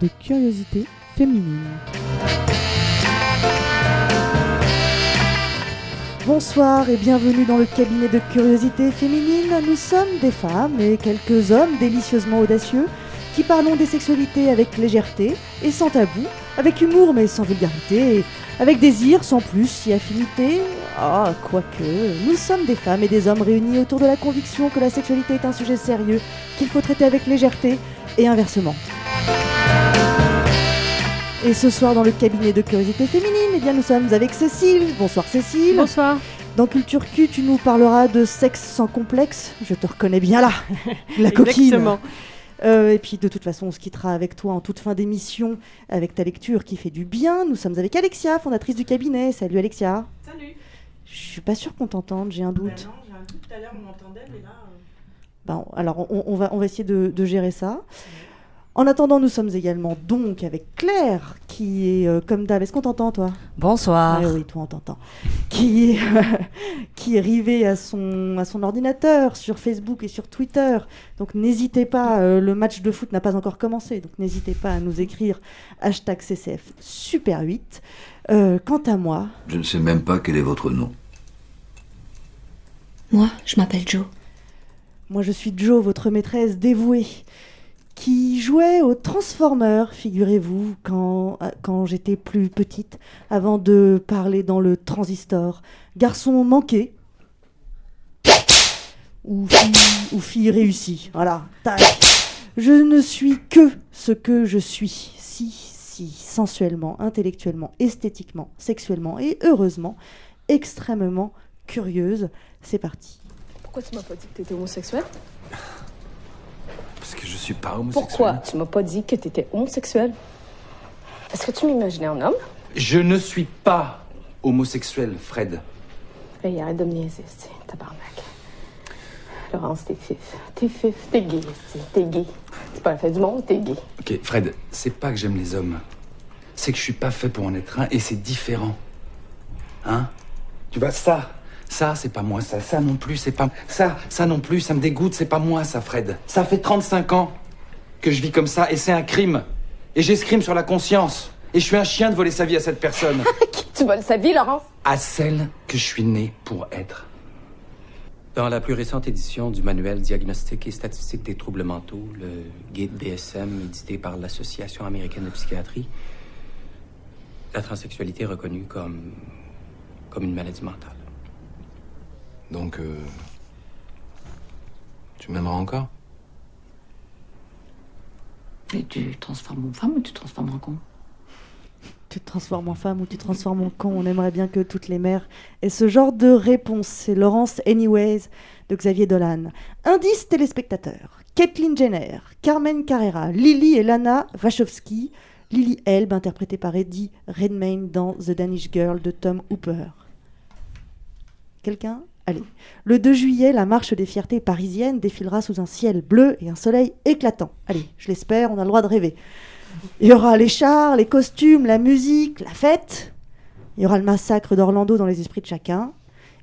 de curiosité féminine. Bonsoir et bienvenue dans le cabinet de curiosité féminine. Nous sommes des femmes et quelques hommes délicieusement audacieux qui parlons des sexualités avec légèreté et sans tabou, avec humour mais sans vulgarité, avec désir sans plus si affinité. Ah, quoique, nous sommes des femmes et des hommes réunis autour de la conviction que la sexualité est un sujet sérieux qu'il faut traiter avec légèreté et inversement. Et ce soir dans le cabinet de curiosité féminine, eh bien nous sommes avec Cécile. Bonsoir Cécile. Bonsoir. Dans Culture Q, tu nous parleras de sexe sans complexe. Je te reconnais bien là, la coquine. Exactement. Euh, et puis de toute façon, on se quittera avec toi en toute fin d'émission avec ta lecture qui fait du bien. Nous sommes avec Alexia, fondatrice du cabinet. Salut Alexia. Salut. Je suis pas sûre qu'on t'entende, j'ai un Bah doute. non, j'ai un doute tout à l'heure, on m'entendait, mais là. euh, Bon, alors on, on va, on va essayer de, de gérer ça. En attendant, nous sommes également donc avec Claire, qui est euh, comme d'hab. Est-ce qu'on t'entend toi? Bonsoir. Ah oui, toi on t'entend. Qui est, qui est rivé à son, à son ordinateur sur Facebook et sur Twitter. Donc n'hésitez pas, euh, le match de foot n'a pas encore commencé, donc n'hésitez pas à nous écrire hashtag CCF Super 8. Euh, quant à moi, Je ne sais même pas quel est votre nom. Moi, je m'appelle Joe. moi je suis Jo, votre maîtresse dévouée, qui jouait au Transformers, figurez-vous, quand, euh, quand j'étais plus petite, avant de parler dans le transistor. Garçon manqué. Ou fille, ou fille réussie. Voilà. Tac. Je ne suis que ce que je suis. Si, si, sensuellement, intellectuellement, esthétiquement, sexuellement et heureusement, extrêmement curieuse. C'est parti. Pourquoi tu m'as pas dit que t'étais homosexuel? Parce que je suis pas homosexuel. Pourquoi tu m'as pas dit que t'étais homosexuel? Est-ce que tu m'imaginais en homme? Je ne suis pas homosexuel, Fred. Hey, arrête de me niaiser, tabarnak. Laurence, t'es fif. T'es fif, t'es gay, t'es gay. C'est pas la fin du monde, t'es gay. Ok, Fred, c'est pas que j'aime les hommes. C'est que je suis pas fait pour en être un et c'est différent. Hein? Tu vois, ça, ça, c'est pas moi, ça, ça non plus, c'est pas. Ça, ça non plus, ça me dégoûte, c'est pas moi, ça, Fred. Ça fait 35 ans que je vis comme ça et c'est un crime. Et j'escrime sur la conscience. Et je suis un chien de voler sa vie à cette personne. Qui tu voles sa vie, Laurence? à celle que je suis né pour être. Dans la plus récente édition du manuel diagnostique et statistique des troubles mentaux, le guide DSM édité par l'Association américaine de psychiatrie, la transsexualité est reconnue comme, comme une maladie mentale. Donc, euh, tu m'aimeras encore? Et tu transformes en femme ou tu transformes en con? Tu te transformes en femme ou tu te transformes en con On aimerait bien que toutes les mères aient ce genre de réponse. C'est Laurence Anyways de Xavier Dolan. Indice téléspectateur. Kathleen Jenner, Carmen Carrera, Lily et Lana Wachowski. Lily Elbe, interprétée par Eddie Redmayne dans The Danish Girl de Tom Hooper. Quelqu'un? Allez. Le 2 juillet, la marche des fiertés parisiennes défilera sous un ciel bleu et un soleil éclatant. Allez, je l'espère, on a le droit de rêver. Il y aura les chars, les costumes, la musique, la fête. Il y aura le massacre d'Orlando dans les esprits de chacun.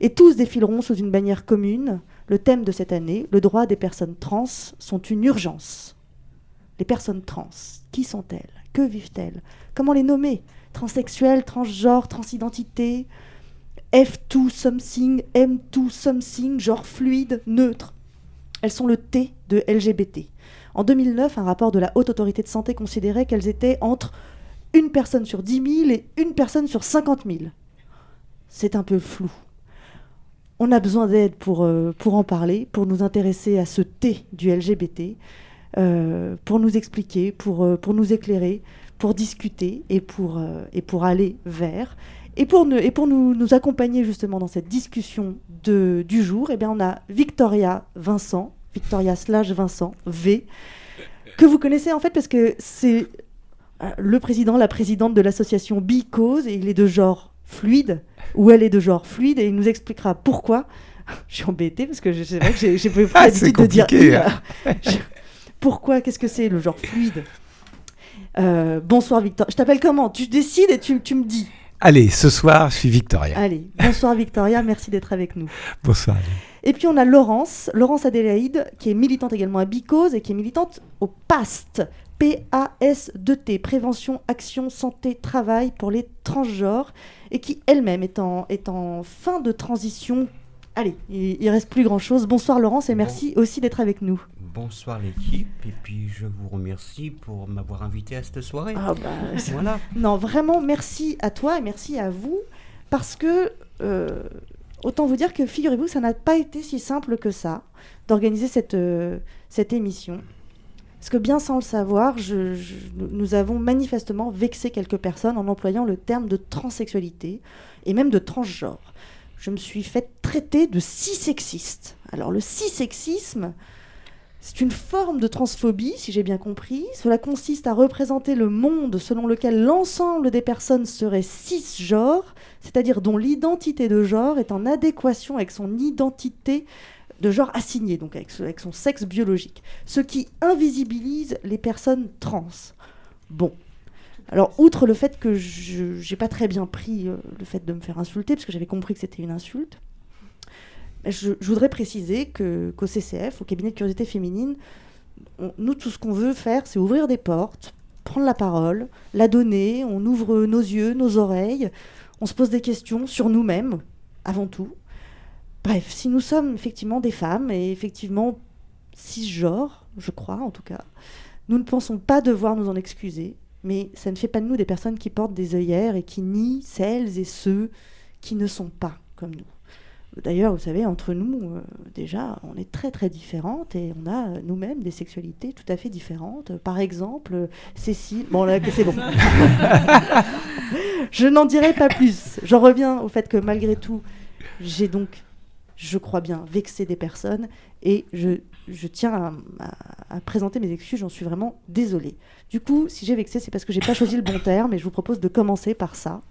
Et tous défileront sous une bannière commune. Le thème de cette année, le droit des personnes trans, sont une urgence. Les personnes trans, qui sont-elles? Que vivent-elles? Comment les nommer? Transsexuelles, transgenres, transidentité? F2 something, M2 something, genre fluide, neutre. Elles sont le T de LGBT. En 2009, un rapport de la Haute Autorité de Santé considérait qu'elles étaient entre une personne sur 10 000 et une personne sur 50 000. C'est un peu flou. On a besoin d'aide pour, euh, pour en parler, pour nous intéresser à ce T du LGBT, euh, pour nous expliquer, pour, euh, pour nous éclairer, pour discuter et pour aller vers. Et pour, nous, et pour nous, nous accompagner justement dans cette discussion de, du jour, eh bien, on a Victoria Vincent, Victoria slash Vincent V, que vous connaissez en fait parce que c'est euh, le président, la présidente de l'association Bicause, et il est de genre fluide, ou elle est de genre fluide, et il nous expliquera pourquoi. Je suis embêtée parce que c'est vrai que j'ai pas Ah, l'habitude de dire hein. Pourquoi Qu'est-ce que c'est le genre fluide? Euh, Bonsoir Victor. Je t'appelle comment? Tu décides et tu, tu me dis. Allez, ce soir, je suis Victoria. Allez, bonsoir Victoria, merci d'être avec nous. Bonsoir. Et puis on a Laurence, Laurence Adélaïde, qui est militante également à Bicose et qui est militante au PAST, PAS2T, Prévention, Action, Santé, Travail pour les transgenres, et qui elle-même est en, est en fin de transition. Allez, il, il reste plus grand-chose. Bonsoir Laurence et merci aussi d'être avec nous. Bonsoir l'équipe, et puis je vous remercie pour m'avoir invité à cette soirée. Ah bah, Voilà. Non, vraiment, merci à toi et merci à vous, parce que, euh, autant vous dire que, figurez-vous, ça n'a pas été si simple que ça d'organiser cette, euh, cette émission. Parce que bien sans le savoir, je- je- nous- nous avons manifestement vexé quelques personnes en employant le terme de transsexualité et même de transgenre. Je me suis fait traiter de cis-sexiste. Alors le cis-sexisme, c'est une forme de transphobie, si j'ai bien compris. Cela consiste à représenter le monde selon lequel l'ensemble des personnes seraient cisgenres, c'est-à-dire dont l'identité de genre est en adéquation avec son identité de genre assigné, donc avec son sexe biologique, ce qui invisibilise les personnes trans. Bon. Alors, outre le fait que je n'ai pas très bien pris euh, le fait de me faire insulter, parce que j'avais compris que c'était une insulte, je, voudrais préciser qu'au CCF, au cabinet de curiosité féminine, nous, tout ce qu'on veut faire, c'est ouvrir des portes, prendre la parole, la donner, on ouvre nos yeux, nos oreilles, on se pose des questions sur nous-mêmes, avant tout. Bref, si nous sommes effectivement des femmes, et effectivement cisgenres, je crois en tout cas, nous ne pensons pas devoir nous en excuser, mais ça ne fait pas de nous des personnes qui portent des œillères et qui nient celles et ceux qui ne sont pas comme nous. D'ailleurs, vous savez, entre nous, euh, déjà, on est très très différentes et on a euh, nous-mêmes des sexualités tout à fait différentes. Par exemple, Cécile. Bon, là, c'est bon. je n'en dirai pas plus. J'en reviens au fait que malgré tout, j'ai donc, je crois bien, vexé des personnes et je, je tiens à, présenter mes excuses. J'en suis vraiment désolée. Du coup, si j'ai vexé, c'est parce que j'ai pas choisi le bon terme et je vous propose de commencer par ça.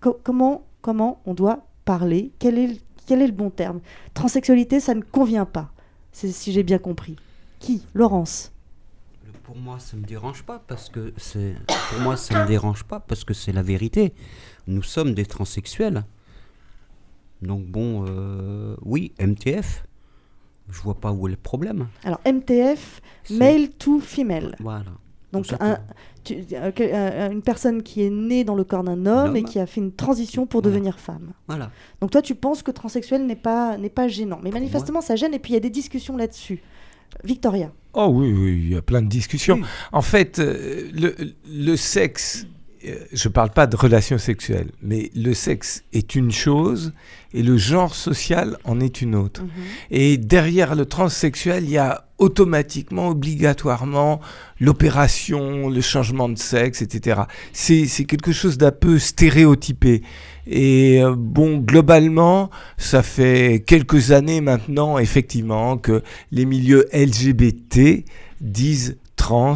Comment, comment on doit parler? Quel est, le- quel est le bon terme? Transsexualité, ça ne convient pas, si j'ai bien compris. Qui? Laurence Pour moi, ça me dérange pas parce que c'est. Pour moi, ça me dérange pas parce que c'est la vérité. Nous sommes des transsexuels. Donc bon, euh, oui, MTF. Je vois pas où est le problème. Alors, MTF, male to female. Voilà. Donc, Tout un- tu- euh, que- euh, une personne qui est née dans le corps d'un homme et qui a fait une transition pour Voilà. devenir femme. Voilà. Donc, toi, tu penses que transsexuel n'est pas, n'est pas gênant. Mais manifestement, ça gêne et puis il y a des discussions là-dessus. Victoria. Oh oui, oui, il y a plein de discussions. En fait, euh, le, le sexe, euh, je ne parle pas de relations sexuelles, mais le sexe est une chose et le genre social en est une autre. Et derrière le transsexuel, il y a automatiquement, obligatoirement, l'opération, le changement de sexe, etc. C'est c'est quelque chose d'un peu stéréotypé. Et euh, bon, globalement, ça fait quelques années maintenant, effectivement, que les milieux LGBT disent trans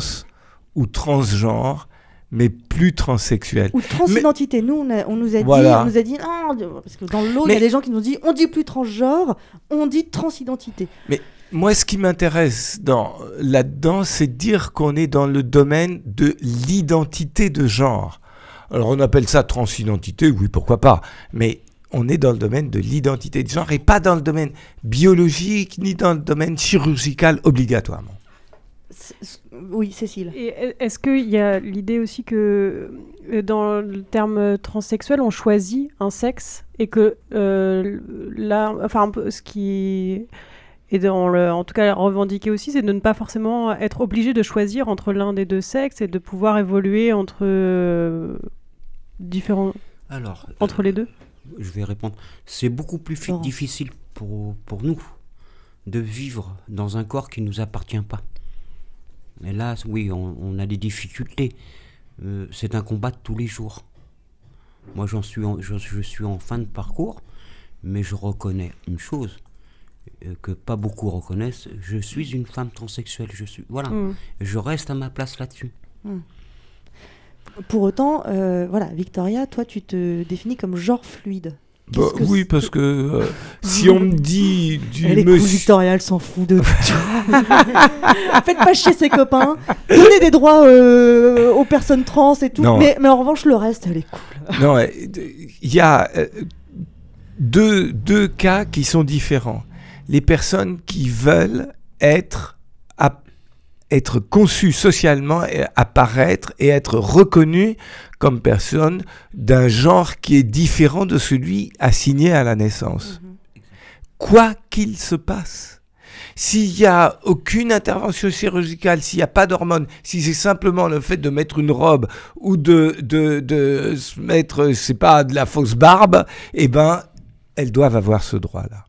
ou transgenre, mais plus transsexuel. Ou transidentité. Nous, on, a- on nous a dit, on nous a dit, non, de- parce que dans le lot, il y a des gens qui nous disent, on dit plus transgenre, on dit transidentité. Mais moi, ce qui m'intéresse dans- là-dedans, c'est dire qu'on est dans le domaine de l'identité de genre. Alors, on appelle ça transidentité, oui, pourquoi pas. Mais on est dans le domaine de l'identité de genre et pas dans le domaine biologique ni dans le domaine chirurgical obligatoirement. Oui, Cécile. Et est-ce qu'il y a l'idée aussi que euh, dans le terme transsexuel, on choisit un sexe et que euh, là, enfin, un peu ce qui est dans le, en tout cas revendiqué aussi, c'est de ne pas forcément être obligé de choisir entre l'un des deux sexes et de pouvoir évoluer entre euh, différents, Alors, entre les deux. Je vais répondre. C'est beaucoup plus fi- difficile pour, pour nous de vivre dans un corps qui ne nous appartient pas. Et là, oui, on, on a des difficultés. Euh, c'est un combat de tous les jours. Moi, j'en suis en- je, je suis en fin de parcours, mais je reconnais une chose euh, que pas beaucoup reconnaissent. Je suis une femme transsexuelle. Je suis voilà. Mm. Je reste à ma place là-dessus. Hmm. Pour autant, euh, voilà, Victoria, toi, tu te définis comme genre fluide. Bah, oui, c'est- parce que euh, si on me dit du Elle est cool, monsieur. S'en fout de tout. Faites pas chier ses copains. Donnez des droits euh, aux personnes trans et tout. Mais, mais en revanche, le reste, elle est cool. Non, euh, il y a euh, deux, deux cas qui sont différents. Les personnes qui veulent être, être conçu socialement, et apparaître et être reconnu comme personne d'un genre qui est différent de celui assigné à la naissance. Quoi qu'il se passe. S'il n'y a aucune intervention chirurgicale, s'il n'y a pas d'hormones, si c'est simplement le fait de mettre une robe ou de, de, de se mettre, je sais pas, de la fausse barbe, eh ben, elles doivent avoir ce droit-là.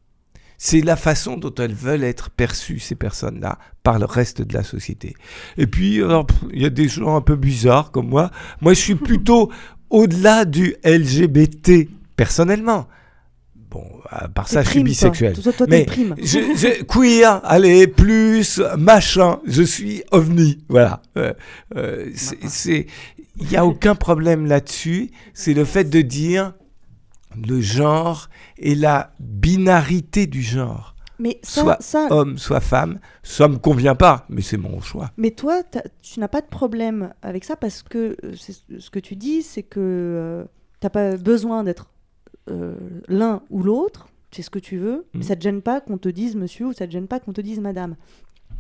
C'est la façon dont elles veulent être perçues, ces personnes-là, par le reste de la société. Et puis, il y a des gens un peu bizarres comme moi. Moi, je suis plutôt au-delà du LGBT, personnellement. Bon, à part ça, je suis bisexuel. Toi, toi, t'es Mais prime. je, je- queer, allez, plus, machin, je suis ovni. Voilà. Euh, euh, c'est- c'est, il n'y a aucun problème là-dessus. C'est le fait de dire le genre et la binarité du genre. Mais ça, soit ça- homme, soit femme, ça me convient pas, mais c'est mon choix. Mais toi, tu n'as pas de problème avec ça parce que euh, ce que tu dis, c'est que tu n'as pas besoin d'être euh, l'un ou l'autre, c'est ce que tu veux, mais Mhm. ça ne te gêne pas qu'on te dise monsieur ou ça ne te gêne pas qu'on te dise madame.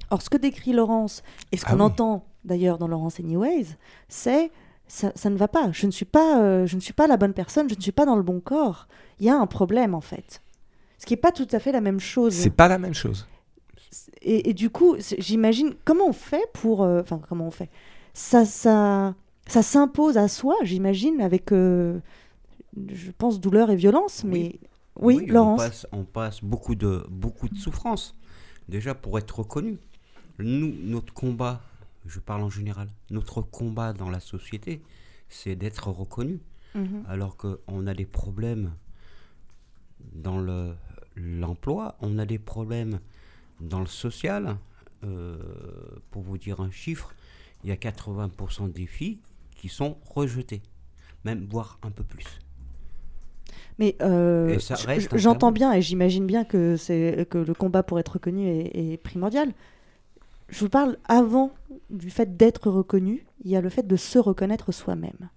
Or, ce que décrit Laurence, et ce Ah qu'on oui. entend d'ailleurs dans Laurence Anyways, c'est ça, ça ne va pas. Je ne, suis pas euh, je ne suis pas la bonne personne, je ne suis pas dans le bon corps. Il y a un problème en fait. Ce qui n'est pas tout à fait la même chose. C'est pas la même chose. Et, et du coup, j'imagine comment on fait pour. euh, Enfin, comment on fait? Ça, ça, ça s'impose à soi, j'imagine, avec, euh, je pense, douleur et violence. Mais oui, on Laurence. passe, on passe beaucoup de, beaucoup de souffrance, déjà pour être reconnu. Nous, notre combat, je parle en général, notre combat dans la société, c'est d'être reconnu. Mhm. Alors qu'on a des problèmes dans le- l'emploi, on a des problèmes dans le social. Euh, pour vous dire un chiffre, il y a 80% des filles qui sont rejetées, même voire un peu plus. Mais euh, j'entends bien et j'imagine bien que, c'est, que le combat pour être reconnu est, est primordial. Je vous parle avant du fait d'être reconnu, il y a le fait de se reconnaître soi-même.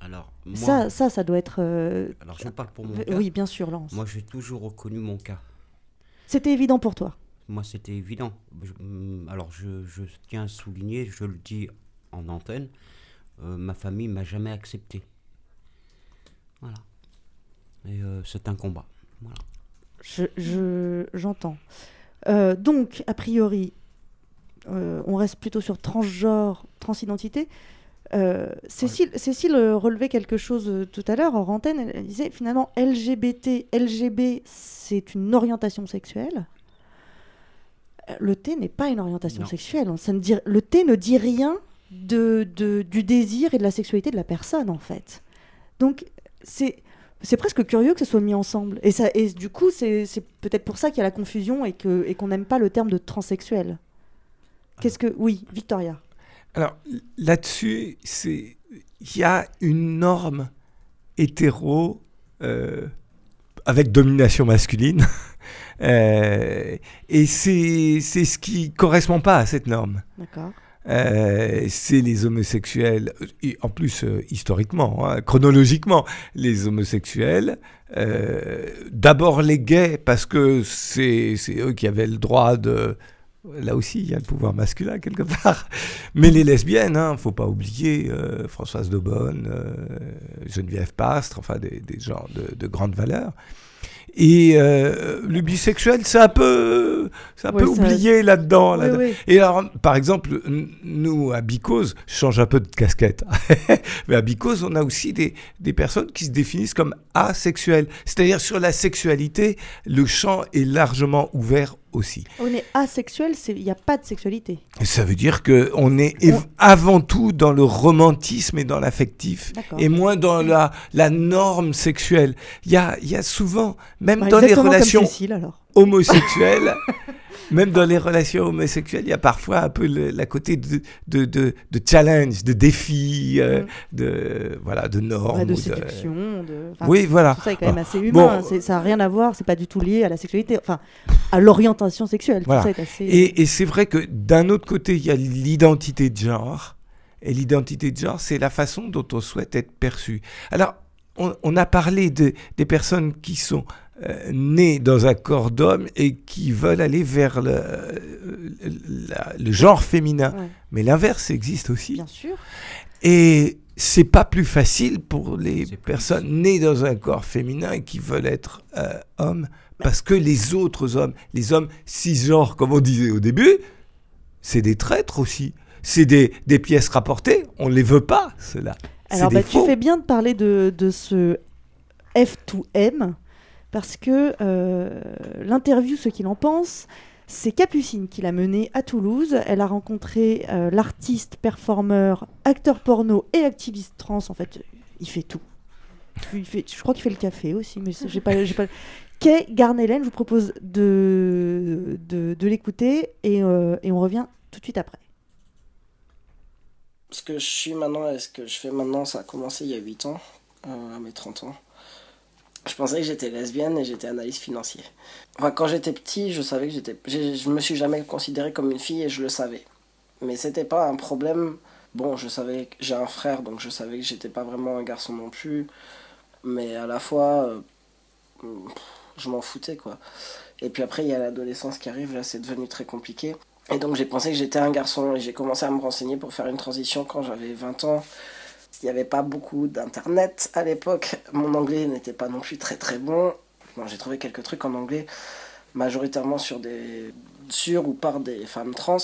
Alors, moi, ça, ça, ça doit être. euh, alors je parle pour mon v- cas. Oui, bien sûr, Laurence. Moi, j'ai toujours reconnu mon cas. C'était évident pour toi. Moi, c'était évident. Je- hum, alors, je, je tiens à souligner, je le dis en antenne, euh, ma famille m'a jamais accepté. Voilà. Et euh, c'est un combat. Voilà. Je- je- J'entends. Euh, donc, a priori, euh, on reste plutôt sur transgenre, transidentité. Euh, Cécile, Cécile euh, relevait quelque chose tout à l'heure en antenne. Elle, elle disait finalement LGBT, LGB, c'est une orientation sexuelle. Le T n'est pas une orientation Non. sexuelle. Ça ne dit- le T ne dit rien de, de- du désir et de la sexualité de la personne, en fait. Donc, c'est c'est presque curieux que ce soit mis ensemble. Et, ça, et du coup, c'est peut-être pour ça qu'il y a la confusion et que- et qu'on n'aime pas le terme de transsexuel. Qu'est-ce que... Oui, Victoria. Alors là-dessus, c'est il y a une norme hétéro euh, avec domination masculine, Euh, et c'est c'est ce qui correspond pas à cette norme. D'accord. Euh, c'est les homosexuels, et en plus euh, historiquement, hein, chronologiquement, les homosexuels, euh, d'abord les gays parce que c'est c'est eux qui avaient le droit de... Là aussi, il y a le pouvoir masculin quelque part. Mais les lesbiennes, hein, faut pas oublier euh, Françoise Daubonne, euh, Geneviève Pastre, enfin des, des gens de, de grande valeur. Et euh, le bisexuel, c'est un peu, c'est un peu oublié là-dedans. Oui, là-dedans. oui. Et alors, par exemple, nous, à Bicose, je change un peu de casquette, mais à Bicose, on a aussi des, des personnes qui se définissent comme asexuelles. C'est-à-dire, sur la sexualité, le champ est largement ouvert aussi. Oui, mais asexuel, il n'y a pas de sexualité. Ça veut dire qu'on est avant tout dans le romantisme et dans l'affectif, et moins dans la, la norme sexuelle. Il y a, il y a souvent, même Bah, dans les comme relations Cécile, alors. Homosexuelles, même dans les relations homosexuelles, il y a parfois un peu le, la côté de, de, de, de challenge, de défi, euh, de, voilà, de normes. Ouais, de séduction. De... enfin, oui, voilà. Tout ça est quand même Ah, assez bon, humain. ça n'a rien à voir, c'est pas du tout lié à la sexualité, enfin, à l'orientation sexuelle. Voilà. Tout ça est assez... Et, et c'est vrai que d'un autre côté, il y a l'identité de genre. Et l'identité de genre, c'est la façon dont on souhaite être perçu. Alors, on, a parlé de, des personnes qui sont euh, nées dans un corps d'homme et qui veulent aller vers le, le genre féminin. Mais l'inverse existe aussi. Bien sûr. Et c'est pas plus facile pour les personnes nées dans un corps féminin et qui veulent être euh, hommes parce que les autres hommes, les hommes cisgenres, comme on disait au début, c'est des traîtres aussi. C'est des, des, pièces rapportées. On ne les veut pas, cela. Alors, bah, tu fais bien de parler de, de ce F2M parce que euh, l'interview, ce qu'il en pense, c'est Capucine qui l'a menée à Toulouse. Elle a rencontré euh, l'artiste, performeur, acteur porno et activiste trans. En fait, il fait tout. Je crois qu'il fait le café aussi, mais j'ai pas, pas. Kay Garnelen, je vous propose de, de, l'écouter et, euh, et on revient tout de suite après. Ce que je suis maintenant et ce que je fais maintenant, ça a commencé il y a 8 ans, à mes 30 ans je pensais que j'étais lesbienne et j'étais analyste financier. Enfin, quand j'étais petit, je savais que j'étais. Je me suis jamais considéré comme une fille et je le savais. Mais c'était pas un problème. Bon, je savais que j'ai un frère, donc je savais que j'étais pas vraiment un garçon non plus. Mais à la fois, euh, je m'en foutais quoi. Et puis après, il y a l'adolescence qui arrive, là c'est devenu très compliqué. Et donc j'ai pensé que j'étais un garçon et j'ai commencé à me renseigner pour faire une transition quand j'avais 20 ans. Il n'y avait pas beaucoup d'internet à l'époque. Mon anglais n'était pas non plus très très bon. bon J'ai trouvé quelques trucs en anglais, majoritairement sur, des, sur ou par des femmes trans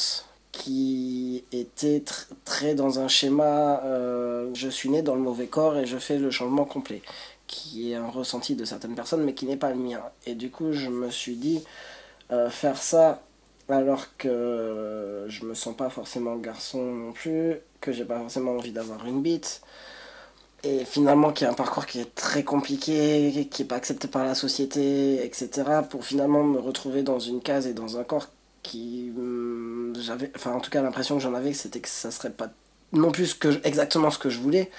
qui étaient très dans un schéma euh, je suis né dans le mauvais corps et je fais le changement complet, qui est un ressenti de certaines personnes mais qui n'est pas le mien. Et du coup, je me suis dit, euh, faire ça alors que je me sens pas forcément garçon non plus, que j'ai pas forcément envie d'avoir une bite, et finalement qui a un parcours qui est très compliqué, qui est pas accepté par la société, etc. Pour finalement me retrouver dans une case et dans un corps qui hum, j'avais, enfin en tout cas l'impression que j'en avais, c'était que ça serait pas non plus exactement ce que je voulais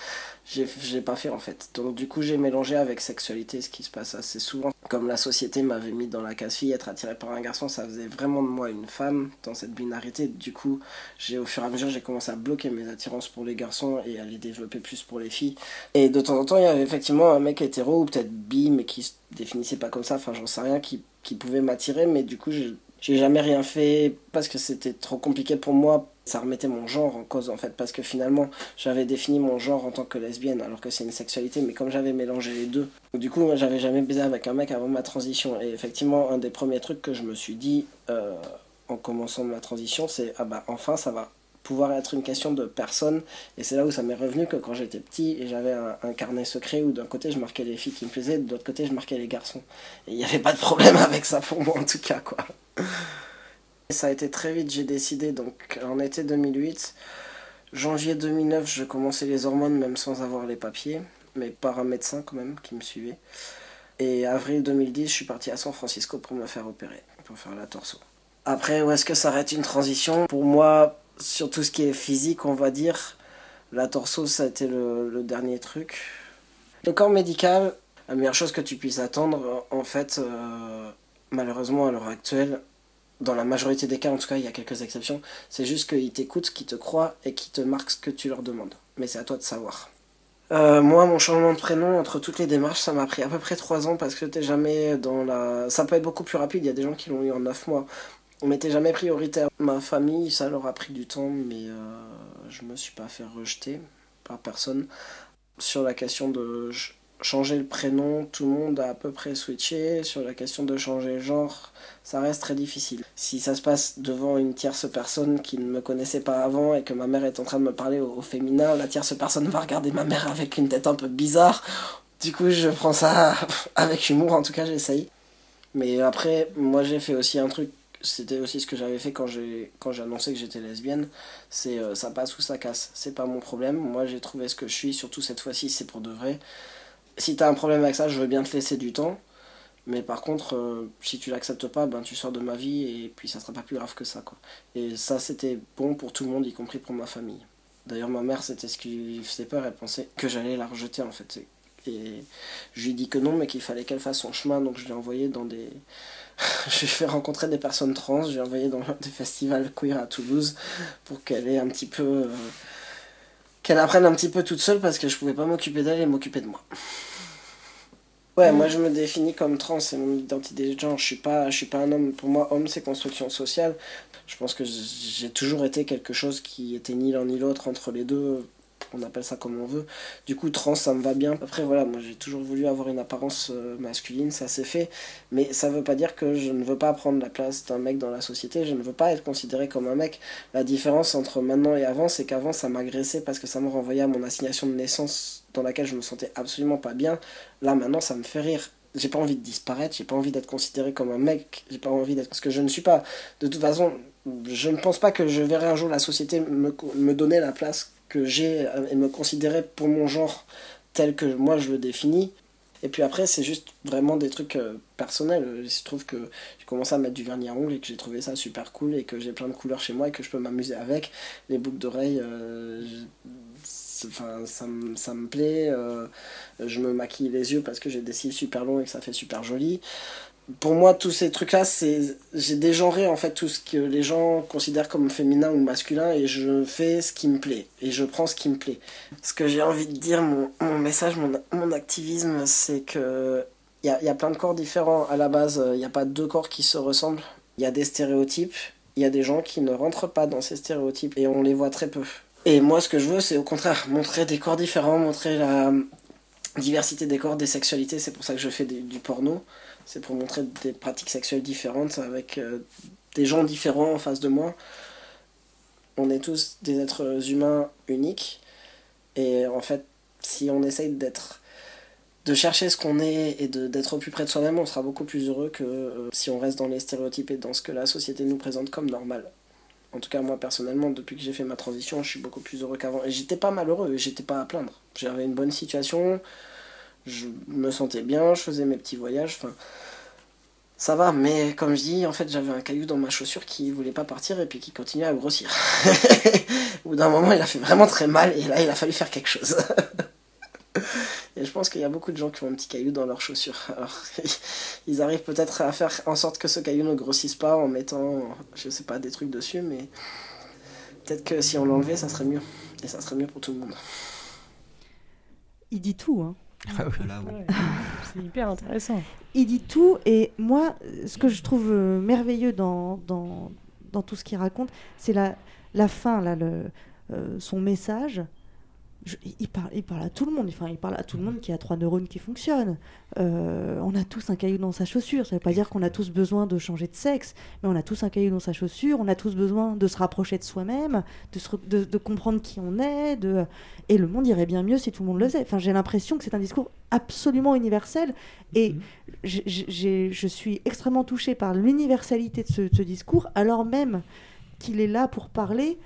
je l'ai pas fait en fait. Donc du coup j'ai mélangé avec sexualité, ce qui se passe assez souvent. Comme la société m'avait mis dans la case fille, être attiré par un garçon, ça faisait vraiment de moi une femme dans cette binarité. Du coup, j'ai au fur et à mesure j'ai commencé à bloquer mes attirances pour les garçons et à les développer plus pour les filles. Et de temps en temps il y avait effectivement un mec hétéro ou peut-être bi mais qui se définissait pas comme ça, enfin j'en sais rien, qui, qui pouvait m'attirer, mais du coup j'ai jamais rien fait parce que c'était trop compliqué pour moi. Ça remettait mon genre en cause en fait parce que finalement j'avais défini mon genre en tant que lesbienne alors que c'est une sexualité mais comme j'avais mélangé les deux. Du coup j'avais jamais baisé avec un mec avant ma transition. Et effectivement un des premiers trucs que je me suis dit euh, en commençant ma transition c'est ah bah enfin ça va pouvoir être une question de personne et c'est là où ça m'est revenu que quand j'étais petit et j'avais un, carnet secret où d'un côté je marquais les filles qui me plaisaient de l'autre côté je marquais les garçons et il n'y avait pas de problème avec ça pour moi en tout cas quoi ça a été très vite, j'ai décidé, donc en été 2008, janvier 2009, je commençais les hormones même sans avoir les papiers, mais par un médecin quand même qui me suivait. Et avril 2010, je suis parti à San Francisco pour me faire opérer, pour faire la torso. Après, où est-ce que ça arrête une transition? Pour moi, sur tout ce qui est physique, on va dire, la torso, ça a été le, dernier truc. Le corps médical, la meilleure chose que tu puisses attendre, en fait, euh, malheureusement à l'heure actuelle, dans la majorité des cas, en tout cas, il y a quelques exceptions, c'est juste qu'ils t'écoutent, qu'ils te croient et qu'ils te marquent ce que tu leur demandes. Mais c'est à toi de savoir. Euh, moi, mon changement de prénom, entre toutes les démarches, ça m'a pris à peu près 3 ans parce que t'es jamais dans la. Ça peut être beaucoup plus rapide, il y a des gens qui l'ont eu en 9 mois. Mais t'es jamais prioritaire. Ma famille, ça leur a pris du temps, mais euh, je me suis pas fait rejeter par personne. Sur la question de changer le prénom, tout le monde a à peu près switché. Sur la question de changer le genre, ça reste très difficile. Si ça se passe devant une tierce personne qui ne me connaissait pas avant et que ma mère est en train de me parler au, féminin, la tierce personne va regarder ma mère avec une tête un peu bizarre. Du coup, je prends ça avec humour, en tout cas, j'essaye. Mais après, moi j'ai fait aussi un truc, c'était aussi ce que j'avais fait quand j'ai quand annoncé que j'étais lesbienne, c'est euh, ça passe ou ça casse. C'est pas mon problème. Moi j'ai trouvé ce que je suis, surtout cette fois-ci, c'est pour de vrai si t'as un problème avec ça, je veux bien te laisser du temps. Mais par contre, euh, si tu l'acceptes pas, ben tu sors de ma vie et puis ça sera pas plus grave que ça. Quoi. Et ça, c'était bon pour tout le monde, y compris pour ma famille. D'ailleurs, ma mère, c'était ce qui lui faisait peur. Elle pensait que j'allais la rejeter en fait. Et je lui ai dit que non, mais qu'il fallait qu'elle fasse son chemin. Donc je l'ai envoyé dans des. je lui ai fait rencontrer des personnes trans. Je l'ai envoyé dans des festivals queer à Toulouse pour qu'elle ait un petit peu. Euh, qu'elle apprenne un petit peu toute seule parce que je pouvais pas m'occuper d'elle et m'occuper de moi. Ouais, moi je me définis comme trans, c'est mon identité de genre. Je suis pas, je suis pas un homme. Pour moi, homme c'est construction sociale. Je pense que j'ai toujours été quelque chose qui était ni l'un ni l'autre entre les deux. On appelle ça comme on veut. Du coup, trans, ça me va bien. Après, voilà, moi j'ai toujours voulu avoir une apparence euh, masculine, ça s'est fait. Mais ça veut pas dire que je ne veux pas prendre la place d'un mec dans la société. Je ne veux pas être considéré comme un mec. La différence entre maintenant et avant, c'est qu'avant ça m'agressait parce que ça me renvoyait à mon assignation de naissance dans laquelle je me sentais absolument pas bien. Là, maintenant, ça me fait rire j'ai pas envie de disparaître, j'ai pas envie d'être considéré comme un mec, j'ai pas envie d'être. Parce que je ne suis pas. De toute façon, je ne pense pas que je verrai un jour la société me, me donner la place que j'ai et me considérer pour mon genre tel que moi je le définis. Et puis après, c'est juste vraiment des trucs euh, personnels. Il se trouve que j'ai commencé à mettre du vernis à ongles et que j'ai trouvé ça super cool et que j'ai plein de couleurs chez moi et que je peux m'amuser avec. Les boucles d'oreilles, euh, enfin, ça, me- plaît. euh, je me maquille les yeux parce que j'ai des cils super longs et que ça fait super joli. Pour moi, tous ces trucs-là, c'est j'ai dégenré en fait tout ce que les gens considèrent comme féminin ou masculin et je fais ce qui me plaît et je prends ce qui me plaît. Ce que j'ai envie de dire, mon, message, mon, activisme, c'est que il y a, plein de corps différents. À la base, euh, il n'y a pas deux corps qui se ressemblent. Il y a des stéréotypes. Il y a des gens qui ne rentrent pas dans ces stéréotypes et on les voit très peu. Et moi, ce que je veux, c'est au contraire montrer des corps différents, montrer la diversité des corps, des sexualités. C'est pour ça que je fais du porno. C'est pour montrer des pratiques sexuelles différentes avec euh, des gens différents en face de moi. On est tous des êtres humains uniques. Et en fait, si on essaye d'être de chercher ce qu'on est et d'être au plus près de soi-même, on sera beaucoup plus heureux que euh, si on reste dans les stéréotypes et dans ce que la société nous présente comme normal. En tout cas, moi personnellement, depuis que j'ai fait ma transition, je suis beaucoup plus heureux qu'avant. Et j'étais pas malheureux, j'étais pas à plaindre. J'avais une bonne situation, je me sentais bien, je faisais mes petits voyages, enfin. Ça va, mais comme je dis, en fait, j'avais un caillou dans ma chaussure qui voulait pas partir et puis qui continuait à grossir. Au bout d'un moment, il a fait vraiment très mal et là, il a fallu faire quelque chose. Et je pense qu'il y a beaucoup de gens qui ont un petit caillou dans leurs chaussures. Alors, ils arrivent peut-être à faire en sorte que ce caillou ne grossisse pas en mettant, je sais pas, des trucs dessus, mais peut-être que si on l'enlevait, ça serait mieux. Et ça serait mieux pour tout le monde. Il dit tout, hein. Ah oui. Ouais, c'est hyper intéressant. Il dit tout, et moi, ce que je trouve euh, merveilleux dans, dans, dans tout ce qu'il raconte, c'est la, la fin, là, le, euh, son message. Je- il, parle, il parle à tout le monde, enfin, il parle à tout le monde qui a trois neurones qui fonctionnent. Euh, on a tous un caillou dans sa chaussure, ça ne veut pas dire qu'on a tous besoin de changer de sexe, mais on a tous un caillou dans sa chaussure, on a tous besoin de se rapprocher de soi-même, de, se re- de, de comprendre qui on est, de... et le monde irait bien mieux si tout le monde le faisait. Enfin, j'ai l'impression que c'est un discours absolument universel, et j'ai- je suis extrêmement touchée par l'universalité de ce discours, alors même qu'il est là pour parler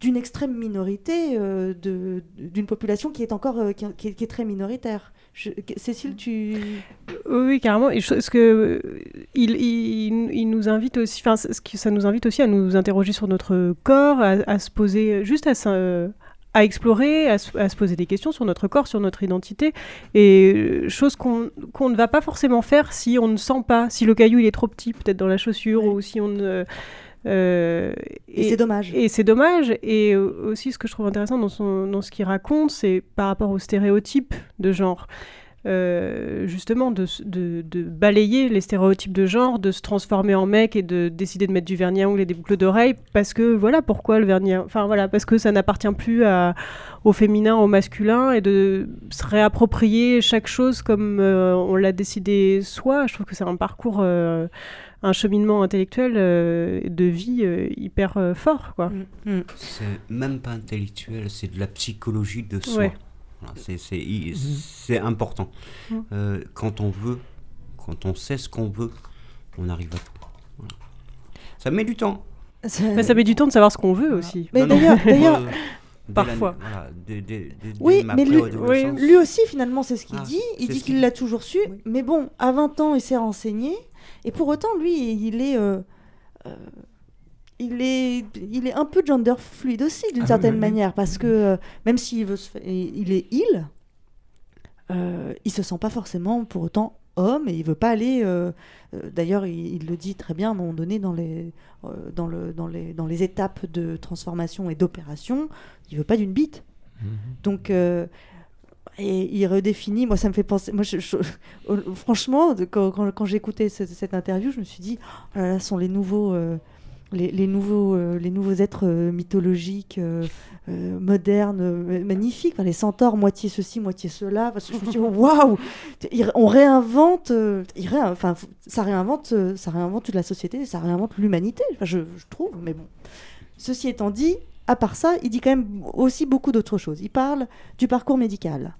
d'une extrême minorité euh, de- d'une population qui est encore euh, qui, qui est, qui est très minoritaire. Je- Cécile, tu Oui, oui, carrément. Et je pense que euh, il, il, il nous invite aussi, enfin, ce que ça nous invite aussi à nous interroger sur notre corps, à, à se poser, juste à, à explorer, à, se- à se poser des questions sur notre corps, sur notre identité, et euh, chose qu'on qu'on ne va pas forcément faire si on ne sent pas, si le caillou il est trop petit, peut-être dans la chaussure, ou si on ne euh, Et c'est dommage. Et c'est dommage. Et aussi, ce que je trouve intéressant dans, son, dans ce qu'il raconte, c'est par rapport aux stéréotypes de genre. Euh, justement, de, s- de, de balayer les stéréotypes de genre, de se transformer en mec et de décider de mettre du vernis à ongles et des boucles d'oreilles, parce que voilà pourquoi le vernis, enfin voilà, parce que ça n'appartient plus à, au féminin, au masculin, et de se réapproprier chaque chose comme euh, on l'a décidé soi. Je trouve que c'est un parcours, euh, un cheminement intellectuel euh, de vie euh, hyper euh, fort, quoi. C'est même pas intellectuel, c'est de la psychologie de soi. Ouais. Voilà, c'est- c'est i- c'est important. Quand on veut, quand on sait ce qu'on veut, on arrive à tout. Voilà. Ça met du temps. Mais ça met du temps de savoir ce qu'on veut aussi. Mais d'ailleurs- euh, la- Parfois. voilà, Oui, ma mais lui, aussi, finalement, c'est ce qu'il Ah, dit. Il dit qu'il- l'a toujours su. Mais bon, à 20 ans, il s'est renseigné. Et pour autant, lui, il est. euh, euh, il est, il est un peu gender fluide aussi, d'une Ah certaine oui, oui. manière, parce que euh, même s'il veut se il est il, euh, il se sent pas forcément pour autant homme et il veut pas aller. euh, euh, D'ailleurs, il, il le dit très bien à un moment donné dans les, euh, dans le, dans les, dans les étapes de transformation et d'opération, il veut pas d'une bite. Donc, euh, Et il redéfinit, moi ça me fait penser, moi je, je- franchement, quand, quand, quand j'écoutais ce- cette interview, je me suis dit, oh là sont les nouveaux, euh, les, les nouveaux, euh, les nouveaux êtres euh, mythologiques, euh, modernes, magnifiques, Enfin, les centaures, moitié ceci, moitié cela. Parce que je me suis dit, waouh, on réinvente, il réin- enfin, ça réinvente, ça réinvente toute la société, ça réinvente l'humanité, Enfin, je, je trouve, mais bon. Ceci étant dit, à part ça, il dit quand même aussi beaucoup d'autres choses. Il parle du parcours médical.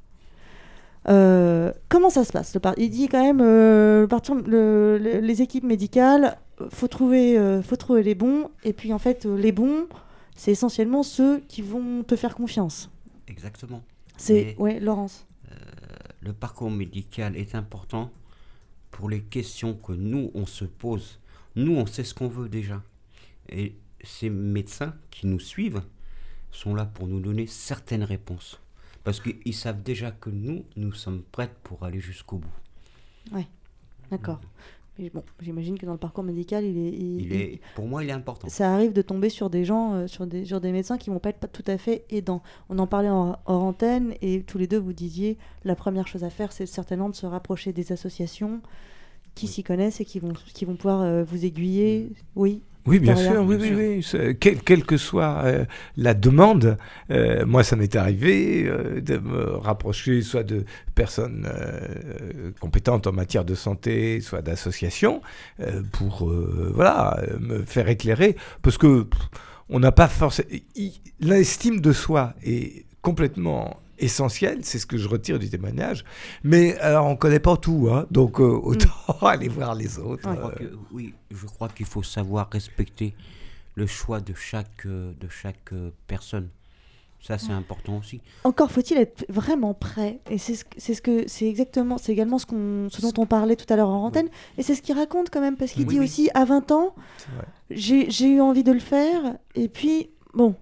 Euh, comment ça se passe le Il dit quand même euh, le le- les équipes médicales, euh, faut trouver, euh, faut trouver les bons. Et puis en fait, les bons, c'est essentiellement ceux qui vont te faire confiance. Exactement. C'est ouais, Laurence. le parcours médical est important pour les questions que nous, on se pose. Nous, on sait ce qu'on veut déjà. Et ces médecins qui nous suivent sont là pour nous donner certaines réponses. Parce qu'ils savent déjà que nous, nous sommes prêts pour aller jusqu'au bout. Ouais, d'accord. Mais bon, j'imagine que dans le parcours médical, il est, il- Il est, pour moi, il est important. ça arrive de tomber sur des gens, euh, sur, des, sur des médecins qui vont pas être tout à fait aidants. On en parlait en, hors antenne et tous les deux vous disiez la première chose à faire, c'est certainement de se rapprocher des associations qui s'y connaissent et qui vont, qui vont pouvoir euh, vous aiguiller. Oui. Oui, bien Victoria sûr, oui, oui, oui. Quelle, quelle que soit euh, la demande, euh, moi, ça m'est arrivé euh, de me rapprocher soit de personnes compétentes en matière de santé, soit d'associations, pour voilà, me faire éclairer, parce que pff, on n'a pas forcément. L'estime de soi est complètement essentielle, c'est ce que je retire du témoignage. Mais alors, on ne connaît pas tout, hein, donc euh, autant aller voir les autres. Je crois euh, que- oui, je crois qu'il faut savoir respecter le choix de chaque, euh, de chaque euh, personne. Ça, c'est important aussi. Encore faut-il être vraiment prêt. Et c'est ce, ce que c'est exactement, c'est également ce, qu'on, ce dont on parlait tout à l'heure en antenne. Et c'est ce qu'il raconte quand même, parce qu'il Oui, dit oui. aussi à 20 ans, j'ai, j'ai eu envie de le faire. Et puis, bon,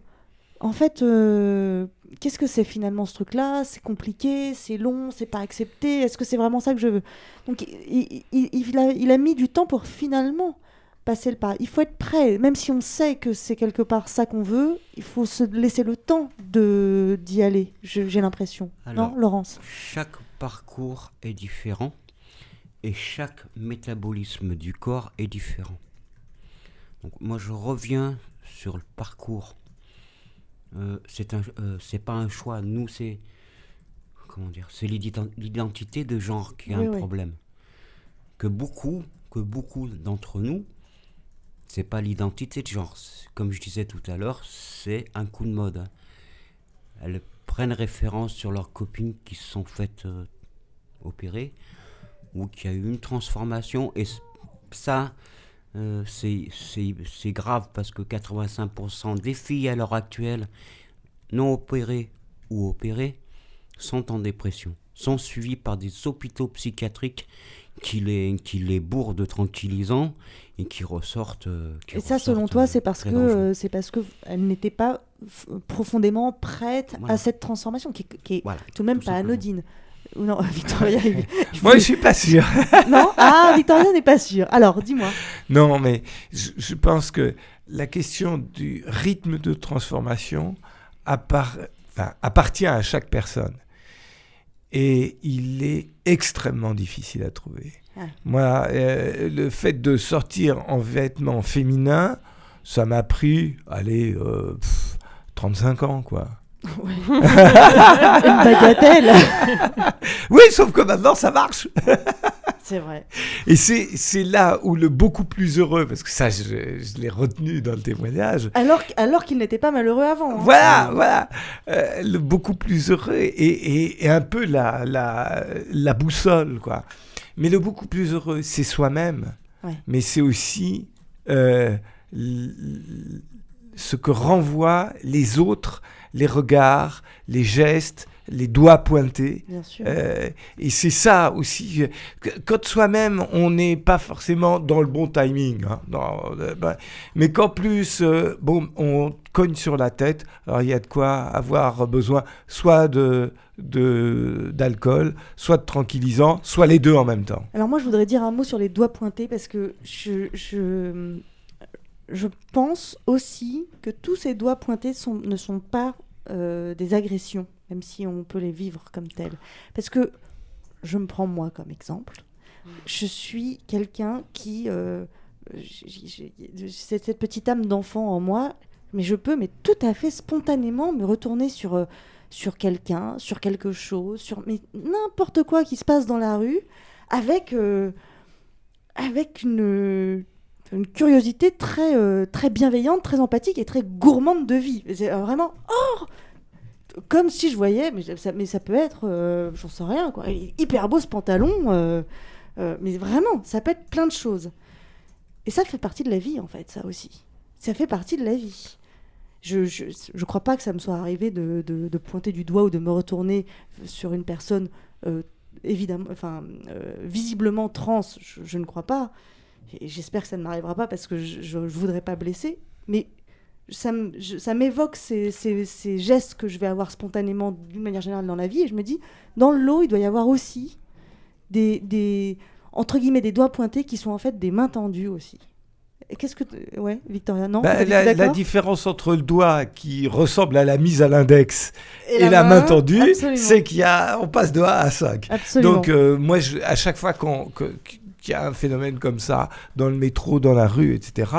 en fait, euh, qu'est-ce que c'est finalement ce truc-là? C'est compliqué, c'est long, c'est pas accepté. Est-ce que c'est vraiment ça que je veux? Donc, il, il- il a, il a mis du temps pour finalement passer le pas. Il faut être prêt, même si on sait que c'est quelque part ça qu'on veut, il faut se laisser le temps de d'y aller. J'ai l'impression. Non, Laurence? Chaque parcours est différent et chaque métabolisme du corps est différent. Donc moi je reviens sur le parcours. Euh, c'est un, euh, c'est pas un choix. Nous c'est comment dire, c'est l'ident- l'identité de genre qui a Oui, un oui. problème. Que beaucoup, que beaucoup d'entre nous, c'est pas l'identité de genre. Comme je disais tout à l'heure, c'est un coup de mode. Elles prennent référence sur leurs copines qui se sont faites euh, opérer ou qui a eu une transformation. Et ça, euh, c'est grave parce que 85% des filles à l'heure actuelle non opérées ou opérées sont en dépression, sont suivies par des hôpitaux psychiatriques qui les, qui les bourrent de tranquillisants et qui ressortent. euh, qui Et ça, selon toi, euh, c'est parce que c'est parce que elle n'était pas profondément prête Voilà. à cette transformation, qui, est- qui est Voilà, tout de même tout pas simplement. anodine. Non, Victoria. il- Moi, je suis pas sûr. non, ah, Victoria n'est pas sûre. Alors, dis-moi. Non, mais je, je pense que la question du rythme de transformation enfin, appartient à chaque personne. Et il est extrêmement difficile à trouver. Ouais. Moi, euh, le fait de sortir en vêtements féminins, ça m'a pris, allez, euh, pff, 35 ans, quoi. Une bagatelle. oui, sauf que maintenant, ça marche. C'est vrai. Et c'est c'est là où le beaucoup plus heureux, parce que ça, je, je l'ai retenu dans le témoignage, Alors, alors qu'il n'était pas malheureux avant. hein. Voilà, voilà. Euh, le beaucoup plus heureux et, et- et un peu la, la, la boussole, quoi. Mais le beaucoup plus heureux, c'est soi-même. Ouais. Mais c'est aussi euh, ce que renvoient les autres, les regards, les gestes, les doigts pointés. Bien sûr. Euh, et c'est ça aussi. euh, Quand soi-même, on n'est pas forcément dans le bon timing. hein, dans, euh, ben, mais qu'en plus, bon, on cogne sur la tête. Alors il y a de quoi avoir besoin soit de de- d'alcool, soit de tranquillisant, soit les deux en même temps. Alors moi, je voudrais dire un mot sur les doigts pointés parce que je, je, je pense aussi que tous ces doigts pointés sont, ne sont pas euh, des agressions. même si on peut les vivre comme tels. Parce que je me prends moi comme exemple. Je suis quelqu'un qui... euh, c'est cette petite âme d'enfant en moi, mais je peux mais tout à fait spontanément me retourner sur, euh, sur quelqu'un, sur quelque chose, sur mais n'importe quoi qui se passe dans la rue, avec, euh, avec une, une curiosité très, euh, très bienveillante, très empathique et très gourmande de vie. Euh, vraiment, oh Comme si je voyais, mais ça, mais ça peut être, euh, j'en sais rien, quoi. Il est hyper beau ce pantalon, euh, mais vraiment, ça peut être plein de choses. Et ça fait partie de la vie, en fait, ça aussi. Ça fait partie de la vie. Je je, je crois pas que ça me soit arrivé de, de- pointer du doigt ou de me retourner sur une personne évidemment, enfin, visiblement trans. Je ne crois pas. J'espère que ça ne m'arrivera pas parce que je, je voudrais pas blesser. Mais ça m'évoque ces, ces- ces gestes que je vais avoir spontanément d'une manière générale dans la vie. Et je me dis, dans le lot, il doit y avoir aussi des, des entre guillemets, des doigts pointés qui sont en fait des mains tendues aussi. Qu'est-ce que. Ouais, Victoria, non Bah, la, différence entre le doigt qui ressemble à la mise à l'index Et et, la main, main, tendue, c'est qu'il y a, on passe de 1 à 5. Absolument. Donc euh, moi, je- à chaque fois qu'on- qu'il y a un phénomène comme ça dans le métro, dans la rue, etc.,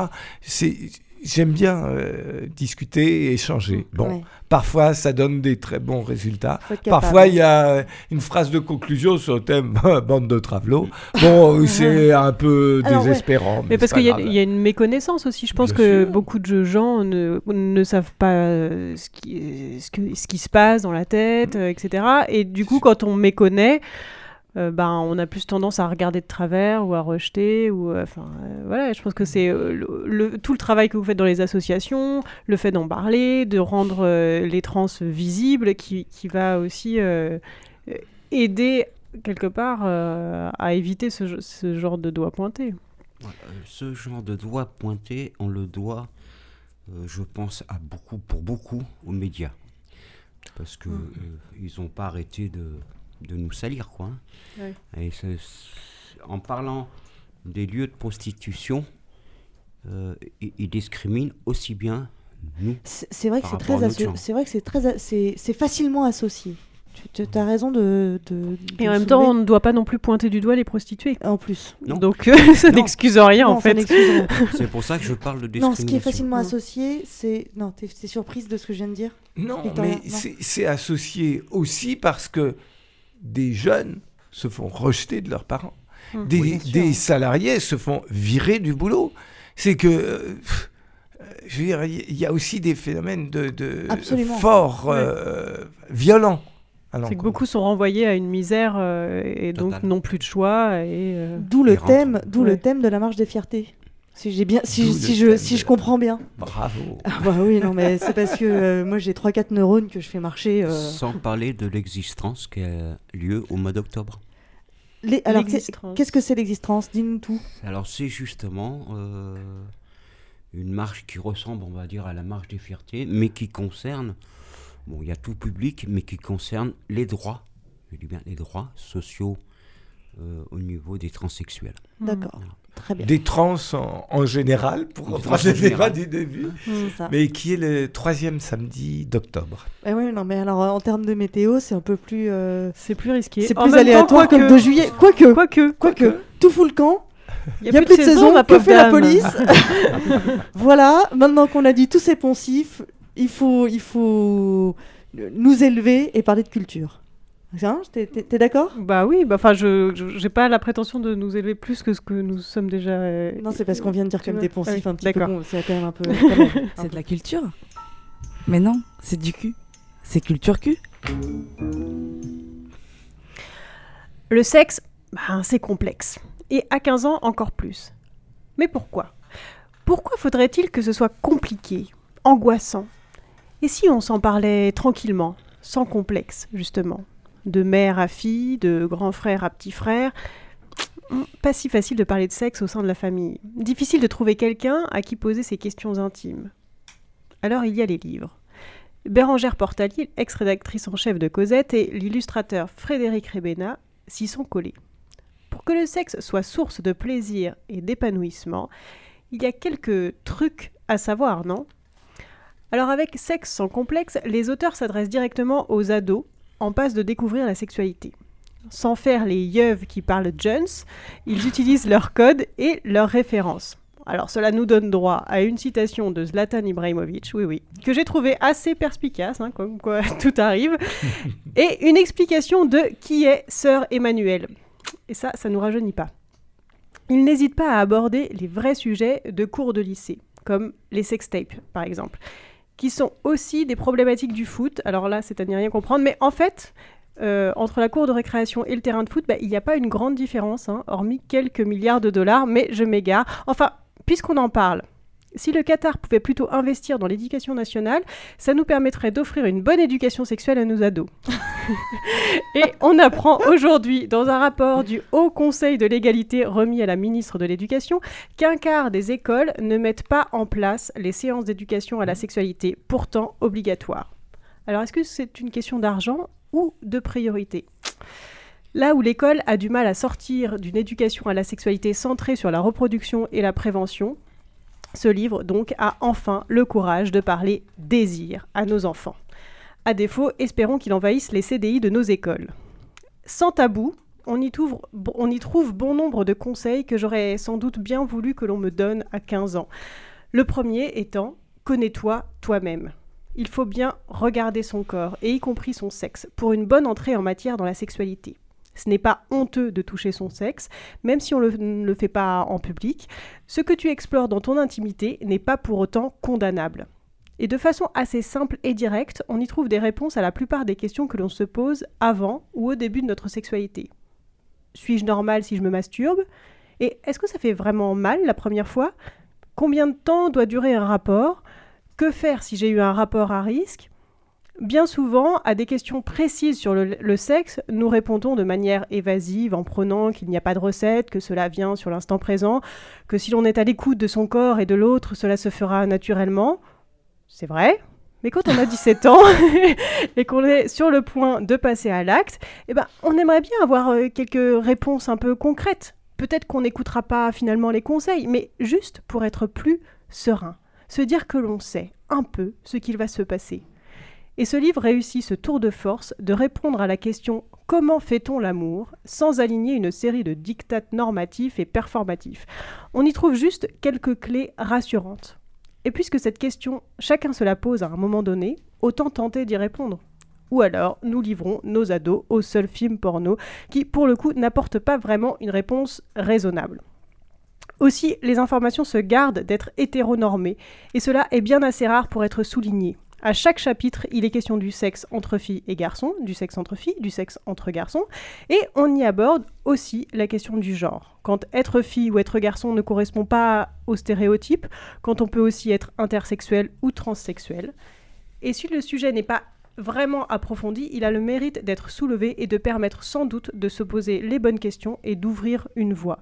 c'est J'aime bien euh, discuter et échanger. Bon, Ouais. parfois ça donne des très bons résultats. Parfois il y a une phrase de conclusion sur le thème bande de travelots. Bon, c'est un peu Alors, ouais. désespérant. Mais, Mais, parce qu'il y, a- y une méconnaissance aussi. Je pense Bien que sûr. beaucoup de gens ne, ne savent pas euh, ce qui, ce, que- ce qui se passe dans la tête, Mm. euh, etc. Et du coup, quand on méconnaît, euh, ben, on a plus tendance à regarder de travers ou à rejeter. Ou, euh, enfin, euh, voilà, je pense que c'est le, le- tout le travail que vous faites dans les associations, le fait d'en parler, de rendre les trans visibles, qui, qui va aussi aider quelque part à éviter ce, ce genre de doigt pointé. Ce genre de doigt pointé, on le doit, euh, je pense, à beaucoup, pour beaucoup, aux médias. Parce que Mm. euh, ils n'ont pas arrêté de, de nous salir, quoi. hein. Ouais. Et en parlant des lieux de prostitution, euh, ils, ils discriminent aussi bien nous. C'est vrai que c'est très, c'est vrai que c'est très, c'est c'est facilement associé. Tu, as raison de. de- Et en même temps, on ne doit pas non plus pointer du doigt les prostituées. En plus. Non. Donc euh, ça Non. n'excuse rien en Non, ça fait. C'est pour ça que je parle de Non, discrimination. ce qui est facilement associé, c'est. Non, t'es surprise de ce que je viens de dire? Non, mais c'est- c'est associé aussi parce que des jeunes se font rejeter de leurs parents. Hum. Des, Oui, salariés se font virer du boulot. C'est que, euh, pff, euh, je veux dire, il y a aussi des phénomènes de, de forts, euh, violents. C'est que beaucoup sont renvoyés à une misère euh, et donc n'ont plus de choix. Et, euh, D'où le thème, d'où le thème de la marche des fiertés. Si j'ai bien, si, je, si de je comprends bien. Bravo. Ah bah oui, non mais c'est parce que euh, moi j'ai 3-4 neurones que je fais marcher. euh, Sans parler de l'existence qui a lieu au mois d'octobre. les- Alors qu'est-ce que c'est l'existence? Dis-nous tout. Alors c'est justement euh, une marche qui ressemble, on va dire, à la marche des fiertés, mais qui concerne, bon, il y a tout public, mais qui concerne les droits, je dis bien les droits sociaux euh, au niveau des transsexuels. D'accord. Des trans en, en général, pour reprendre le débat général. du début. Ça. Mais qui est le troisième samedi d'octobre. Eh oui, non mais alors euh, en termes de météo, c'est un peu plus. euh, C'est plus risqué. C'est En plus aléatoire comme 2 juillet. Quoique, Quoique, quoique, tout fout le camp. il n'y a, plus de saison, que fait la police Voilà, maintenant qu'on a dit tous ces poncifs, il faut, il faut nous élever et parler de culture. Hein, T'es d'accord? Bah oui, bah enfin, je je- j'ai pas la prétention de nous élever plus que ce que nous sommes déjà. euh, Non, c'est parce qu'on vient de dire tu comme des poncifs Ouais, un petit peu. D'accord. con, C'est quand même un peu. C'est de la culture. Mais non, c'est du cul. C'est culture cul. Le sexe, ben, c'est complexe. Et à 15 ans, encore plus. Mais pourquoi? Pourquoi faudrait-il que ce soit compliqué, angoissant? Et si on s'en parlait tranquillement, sans complexe, justement? De mère à fille, de grand frère à petit frère Pas si facile de parler de sexe au sein de la famille. Difficile de trouver quelqu'un à qui poser ces questions intimes. Alors il y a les livres. Bérangère Portalier, ex-rédactrice en chef de Cosette, et l'illustrateur Frédéric Rebena s'y sont collés. Pour que le sexe soit source de plaisir et d'épanouissement, il y a quelques trucs à savoir, non? Alors avec Sexe sans complexe, les auteurs s'adressent directement aux ados en passe de découvrir la sexualité. Sans faire les yeuves qui parlent Jones, ils utilisent leur code et leurs références. Alors cela nous donne droit à une citation de Zlatan Ibrahimovic, oui oui, que j'ai trouvé assez perspicace, hein, comme quoi tout arrive, et une explication de qui est Sœur Emmanuel. Et ça, ça nous rajeunit pas. Il n'hésite pas à aborder les vrais sujets de cours de lycée, comme les sextapes par exemple, qui sont aussi des problématiques du foot. Alors là, c'est à n'y rien comprendre, mais en fait, euh, entre la cour de récréation et le terrain de foot, bah, il n'y a pas une grande différence, hein, hormis quelques milliards de dollars, mais je m'égare. Enfin, puisqu'on en parle, si le Qatar pouvait plutôt investir dans l'éducation nationale, ça nous permettrait d'offrir une bonne éducation sexuelle à nos ados. et on apprend aujourd'hui, dans un rapport du Haut Conseil de l'égalité remis à la ministre de l'Éducation, qu'un quart des écoles ne mettent pas en place les séances d'éducation à la sexualité, pourtant obligatoires. Alors est-ce que c'est une question d'argent ou de priorité? Là où l'école a du mal à sortir d'une éducation à la sexualité centrée sur la reproduction et la prévention, ce livre donc a enfin le courage de parler désir à nos enfants. À défaut, espérons qu'il envahisse les CDI de nos écoles. Sans tabou, on y, trouve, bon nombre de conseils que j'aurais sans doute bien voulu que l'on me donne à 15 ans. Le premier étant Connais-toi toi-même il faut bien regarder son corps, et y compris son sexe, pour une bonne entrée en matière dans la sexualité. Ce n'est pas honteux de toucher son sexe, même si on ne le fait pas en public. Ce que tu explores dans ton intimité n'est pas pour autant condamnable. Et de façon assez simple et directe, on y trouve des réponses à la plupart des questions que l'on se pose avant ou au début de notre sexualité. Suis-je normal si je me masturbe? Et est-ce que ça fait vraiment mal la première fois? Combien de temps doit durer un rapport? Que faire si j'ai eu un rapport à risque? Bien souvent, à des questions précises sur le, sexe, nous répondons de manière évasive en prenant qu'il n'y a pas de recette, que cela vient sur l'instant présent, que si l'on est à l'écoute de son corps et de l'autre, cela se fera naturellement. C'est vrai, mais quand on a 17 ans et qu'on est sur le point de passer à l'acte, eh ben, on aimerait bien avoir euh, quelques réponses un peu concrètes. Peut-être qu'on n'écoutera pas finalement les conseils, mais juste pour être plus serein se dire que l'on sait un peu ce qu'il va se passer. Et ce livre réussit ce tour de force de répondre à la question comment fait-on l'amour? sans aligner une série de dictates normatifs et performatifs. On y trouve juste quelques clés rassurantes. Et puisque cette question, chacun se la pose à un moment donné, autant tenter d'y répondre. Ou alors, nous livrons nos ados au seul film porno qui, pour le coup, n'apporte pas vraiment une réponse raisonnable. Aussi, les informations se gardent d'être hétéronormées, et cela est bien assez rare pour être souligné. À chaque chapitre, il est question du sexe entre filles et garçons, du sexe entre filles, du sexe entre garçons, et on y aborde aussi la question du genre. Quand être fille ou être garçon ne correspond pas aux stéréotypes, quand on peut aussi être intersexuel ou transsexuel. Et si le sujet n'est pas vraiment approfondi, il a le mérite d'être soulevé et de permettre sans doute de se poser les bonnes questions et d'ouvrir une voie.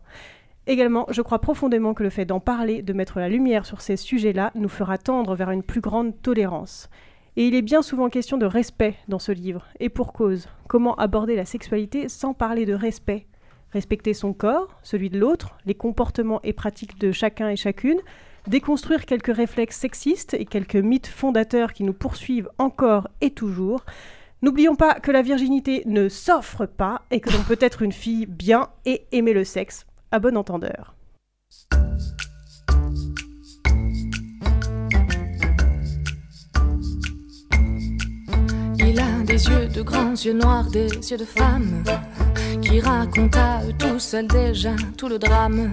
Également, je crois profondément que le fait d'en parler, de mettre la lumière sur ces sujets-là, nous fera tendre vers une plus grande tolérance. Et il est bien souvent question de respect dans ce livre, et pour cause. Comment aborder la sexualité sans parler de respect? Respecter son corps, celui de l'autre, les comportements et pratiques de chacun et chacune, déconstruire quelques réflexes sexistes et quelques mythes fondateurs qui nous poursuivent encore et toujours. N'oublions pas que la virginité ne s'offre pas et que l'on peut être une fille bien et aimer le sexe à bon entendeur. Il a des yeux de grands yeux noirs, des yeux de femme, qui raconte à eux tout seul déjà tout le drame.